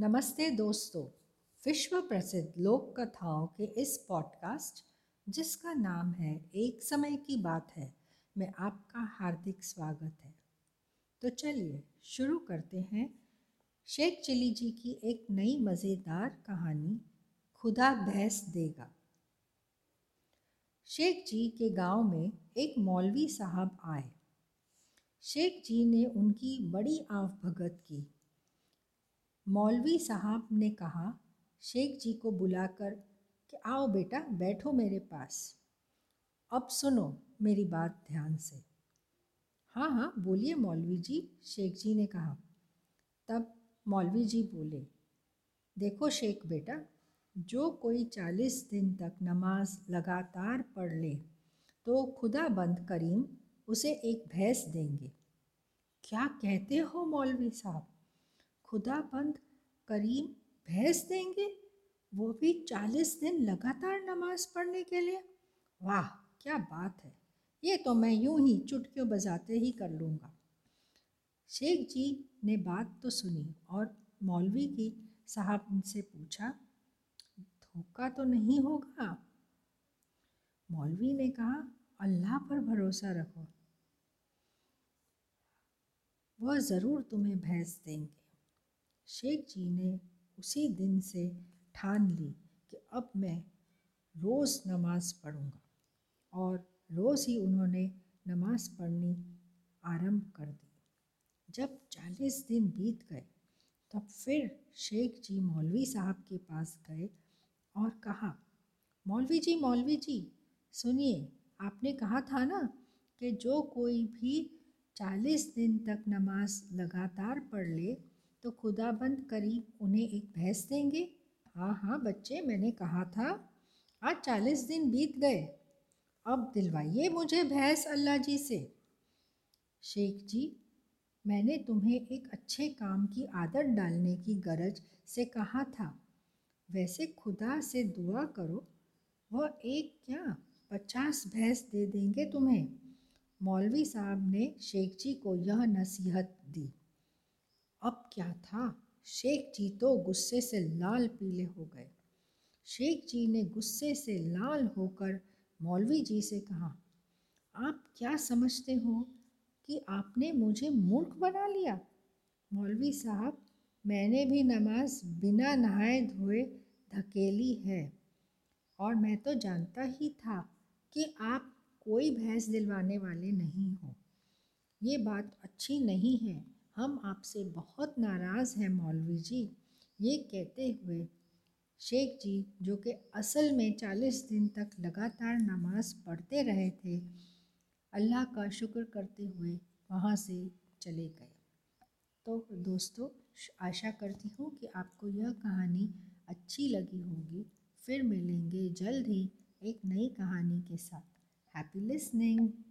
नमस्ते दोस्तों विश्व प्रसिद्ध लोक कथाओं के इस पॉडकास्ट जिसका नाम है एक समय की बात है, में आपका हार्दिक स्वागत है। तो चलिए, शुरू करते हैं। शेख चिली जी की एक नई मज़ेदार कहानी, खुदा भैंस देगा। शेख जी के गाँव में एक मौलवी साहब आए। शेख जी ने उनकी बड़ी आव भगत की। मौलवी साहब ने कहा, शेख जी को बुलाकर कि आओ बेटा, बैठो मेरे पास। अब सुनो मेरी बात ध्यान से। हाँ हाँ बोलिए मौलवी जी, शेख जी ने कहा। तब मौलवी जी बोले, देखो शेख बेटा, जो कोई चालीस दिन तक नमाज़ लगातार पढ़ ले तो खुदा बंद करीम उसे एक भैंस देंगे। क्या कहते हो मौलवी साहब? खुदाबंद करीम भैंस देंगे। वो भी चालीस दिन लगातार नमाज़ पढ़ने के लिए। वाह, क्या बात है। ये तो मैं यूँ ही चुटकियों बजाते ही कर लूँगा। शेख जी ने बात तो सुनी और मौलवी की साहब से पूछा, धोखा तो नहीं होगा मौलवी ने कहा, अल्लाह पर भरोसा रखो। वह ज़रूर तुम्हें भैंस देंगे। शेख जी ने उसी दिन से ठान ली कि अब मैं रोज़ नमाज़ पढ़ूँगा। और रोज़ ही उन्होंने नमाज़ पढ़नी आरंभ कर दी। जब चालीस दिन बीत गए, तब फिर शेख जी मौलवी साहब के पास गए और कहा, मौलवी जी मौलवी जी, सुनिए, आपने कहा था ना कि जो कोई भी चालीस दिन तक नमाज़ लगातार पढ़ ले तो खुदाबंद करीब उन्हें एक भैंस देंगे। हाँ हाँ बच्चे, मैंने कहा था, आज चालीस दिन बीत गए। अब दिलवाइए मुझे भैंस अल्लाह जी से। शेख जी, मैंने तुम्हें एक अच्छे काम की आदत डालने की गरज से कहा था। वैसे खुदा से दुआ करो, वह एक क्या पचास भैंस दे देंगे तुम्हें। मौलवी साहब ने शेख जी को यह नसीहत दी। अब क्या था? शेख जी तो गुस्से से लाल पीले हो गए। शेख जी ने गुस्से से लाल होकर मौलवी जी से कहा, आप क्या समझते हो कि आपने मुझे मूर्ख बना लिया? मौलवी साहब, मैंने भी नमाज़ बिना नहाए धोए धकेली है। और मैं तो जानता ही था कि आप कोई भैंस दिलवाने वाले नहीं हो। ये बात अच्छी नहीं है। हम आपसे बहुत नाराज़ हैं, मौलवी जी। ये कहते हुए शेख जी, जो कि असल में चालीस दिन तक लगातार नमाज़ पढ़ते रहे थे, अल्लाह का शुक्र करते हुए वहाँ से चले गए। तो दोस्तों, आशा करती हूँ कि आपको यह कहानी अच्छी लगी होगी। फिर मिलेंगे जल्द ही एक नई कहानी के साथ। Happy listening!